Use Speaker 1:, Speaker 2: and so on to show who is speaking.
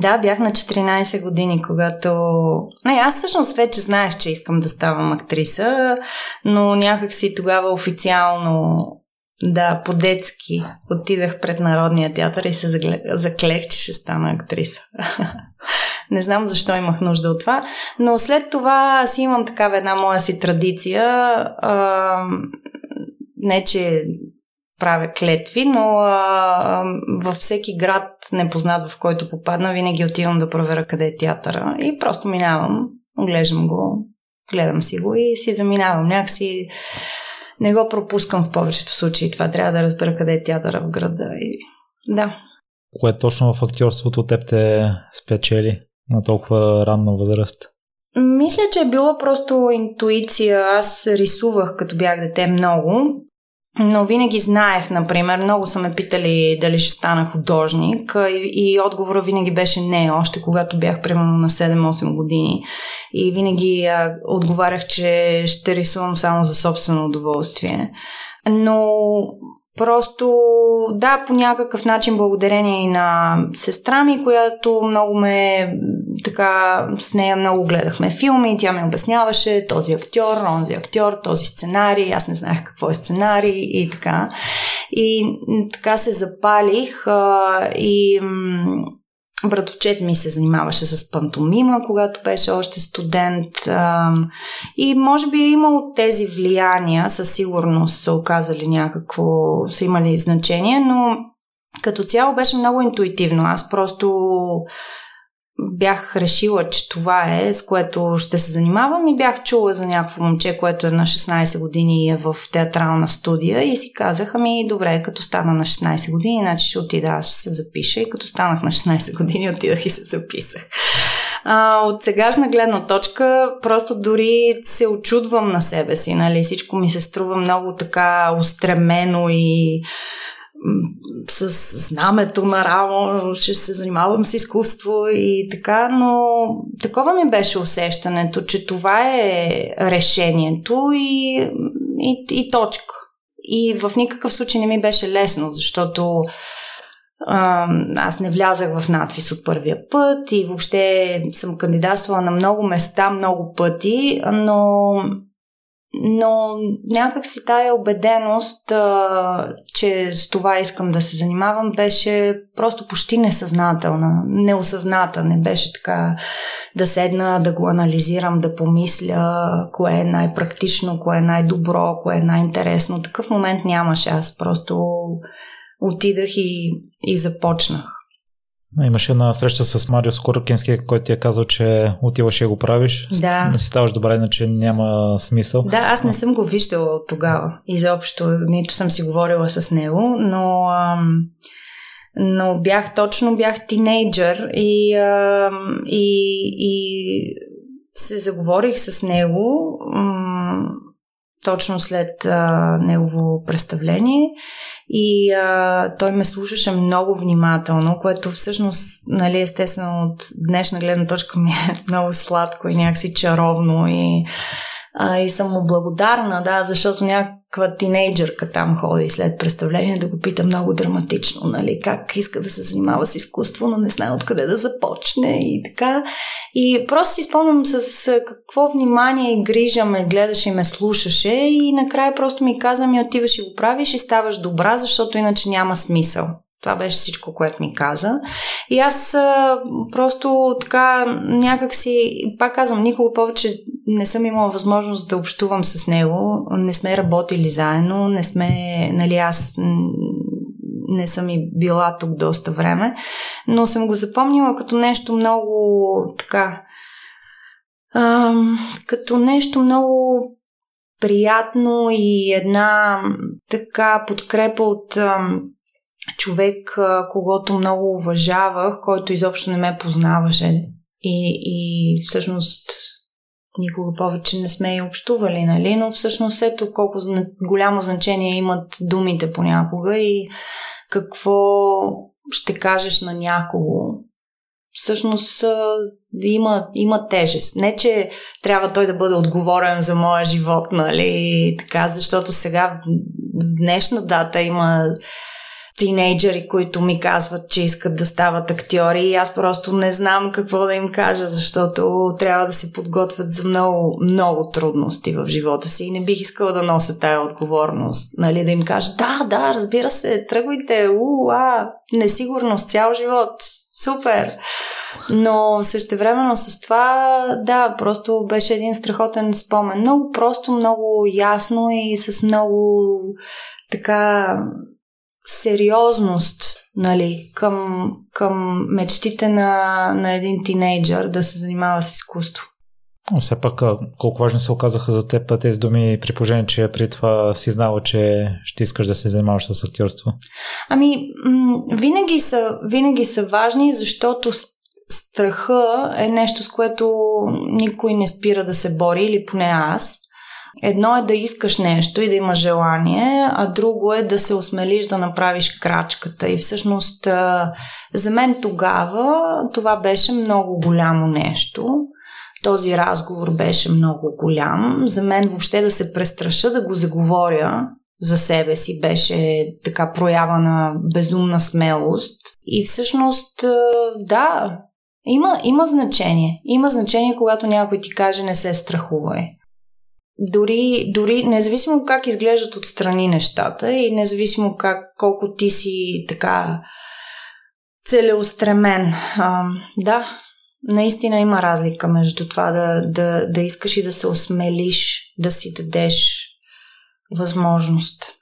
Speaker 1: Да, бях на 14 години, когато... Не, аз всъщност вече знаех, че искам да ставам актриса, но някак си тогава официално да, по-детски отидах пред Народния театър и се заклех, че ще стана актриса. Не знам защо имах нужда от това, но след това си имам такава една моя си традиция. А, не, че правя клетви, но а, във всеки град непознат, в който попадна, винаги отивам да проверя къде е театъра. И просто минавам, оглеждам го, гледам си го и си заминавам. Някакси не го пропускам в повечето случаи. Това трябва да разбера къде е театъра в града. И... Да.
Speaker 2: Кое точно в актьорството теб те спечели на толкова ранна възраст?
Speaker 1: Мисля, че е било просто интуиция. Аз рисувах като бях дете много но винаги знаех, например, много са ме питали дали ще стана художник и, и отговора винаги беше не, още когато бях примерно на 7-8 години. И винаги а, отговарях, че ще рисувам само за собствено удоволствие. Но Просто, да, по някакъв начин, благодарение и на сестра ми, която много ме така, с нея много гледахме филми, тя ми обясняваше този актьор, онзи актьор, този сценарий, аз не знаех какво е сценарий и така. И така се запалих а, и Братовчет ми се занимаваше с пантомима, когато беше още студент. И може би е имало тези влияния, със сигурност са оказали някакво, са имали значение, но като цяло беше много интуитивно. Аз просто бях решила, че това е с което ще се занимавам и бях чула за някакво момче, което е на 16 години и е в театрална студия и си казах, ами добре, като стана на 16 години, значи ще отида, аз ще се запиша и като станах на 16 години, отидах и се записах. А, от сегашна гледна точка, просто дори се очудвам на себе си, нали? Всичко ми се струва много така устремено и с знамето на рамо, че се занимавам с изкуство и така, но такова ми беше усещането, че това е решението и, и, и точка. И в никакъв случай не ми беше лесно, защото аз не влязах в надвис от първия път и въобще съм кандидатствала на много места, много пъти, но но някак си тая убеденост, а, че с това искам да се занимавам, беше просто почти несъзнателна, неосъзната. Не беше така да седна, да го анализирам, да помисля кое е най-практично, кое е най-добро, кое е най-интересно. Такъв момент нямаше. Аз просто отидах и, и започнах.
Speaker 2: Имаше една среща с Марио Скоркински, който ти е казал, че отиваш и го правиш.
Speaker 1: Да.
Speaker 2: Не си ставаш добре, иначе няма смисъл.
Speaker 1: Да, аз не съм го виждала от тогава. Изобщо, нито съм си говорила с него, но, ам, но бях точно, бях тинейджър и, ам, и, и се заговорих с него. Ам, точно след а, негово представление. И а, той ме слушаше много внимателно, което всъщност, нали, естествено от днешна гледна точка ми е много сладко и някакси чаровно и а, и съм му благодарна, да, защото някаква тинейджърка там ходи след представление да го пита много драматично, нали, как иска да се занимава с изкуство, но не знае откъде да започне и така. И просто си спомням с какво внимание и грижа ме гледаше и ме слушаше и накрая просто ми каза ми отиваш и го правиш и ставаш добра, защото иначе няма смисъл. Това беше всичко, което ми каза. И аз а, просто така някак си, пак казвам, никога повече не съм имала възможност да общувам с него. Не сме работили заедно, не сме, нали, аз не съм и била тук доста време, но съм го запомнила като нещо много така, а, като нещо много приятно и една така подкрепа от човек, когато много уважавах, който изобщо не ме познаваше. И, и всъщност никога повече не сме и общували, нали? Но всъщност ето колко голямо значение имат думите понякога и какво ще кажеш на някого. Всъщност има, има тежест. Не, че трябва той да бъде отговорен за моя живот, нали? Така, защото сега в днешна дата има тинейджери, които ми казват, че искат да стават актьори и аз просто не знам какво да им кажа, защото трябва да се подготвят за много, много трудности в живота си и не бих искала да нося тая отговорност, нали, да им кажа, да, да, разбира се, тръгвайте, уа, несигурност цял живот, супер. Но същевременно с това, да, просто беше един страхотен спомен. Много просто, много ясно и с много така сериозност нали, към, към мечтите на, на един тинейджър да се занимава с изкуство.
Speaker 2: Но все пак колко важно се оказаха за теб тези думи при положение, че при това си знала, че ще искаш да се занимаваш с актьорство?
Speaker 1: Ами, винаги, са, винаги са важни, защото страха е нещо, с което никой не спира да се бори, или поне аз. Едно е да искаш нещо и да имаш желание, а друго е да се осмелиш да направиш крачката. И всъщност за мен тогава това беше много голямо нещо. Този разговор беше много голям. За мен въобще да се престраша да го заговоря за себе си беше така проява на безумна смелост. И всъщност, да, има, има значение. Има значение, когато някой ти каже не се страхувай дори, дори независимо как изглеждат отстрани нещата и независимо как, колко ти си така целеустремен. А, да, наистина има разлика между това да, да, да искаш и да се осмелиш, да си дадеш възможност.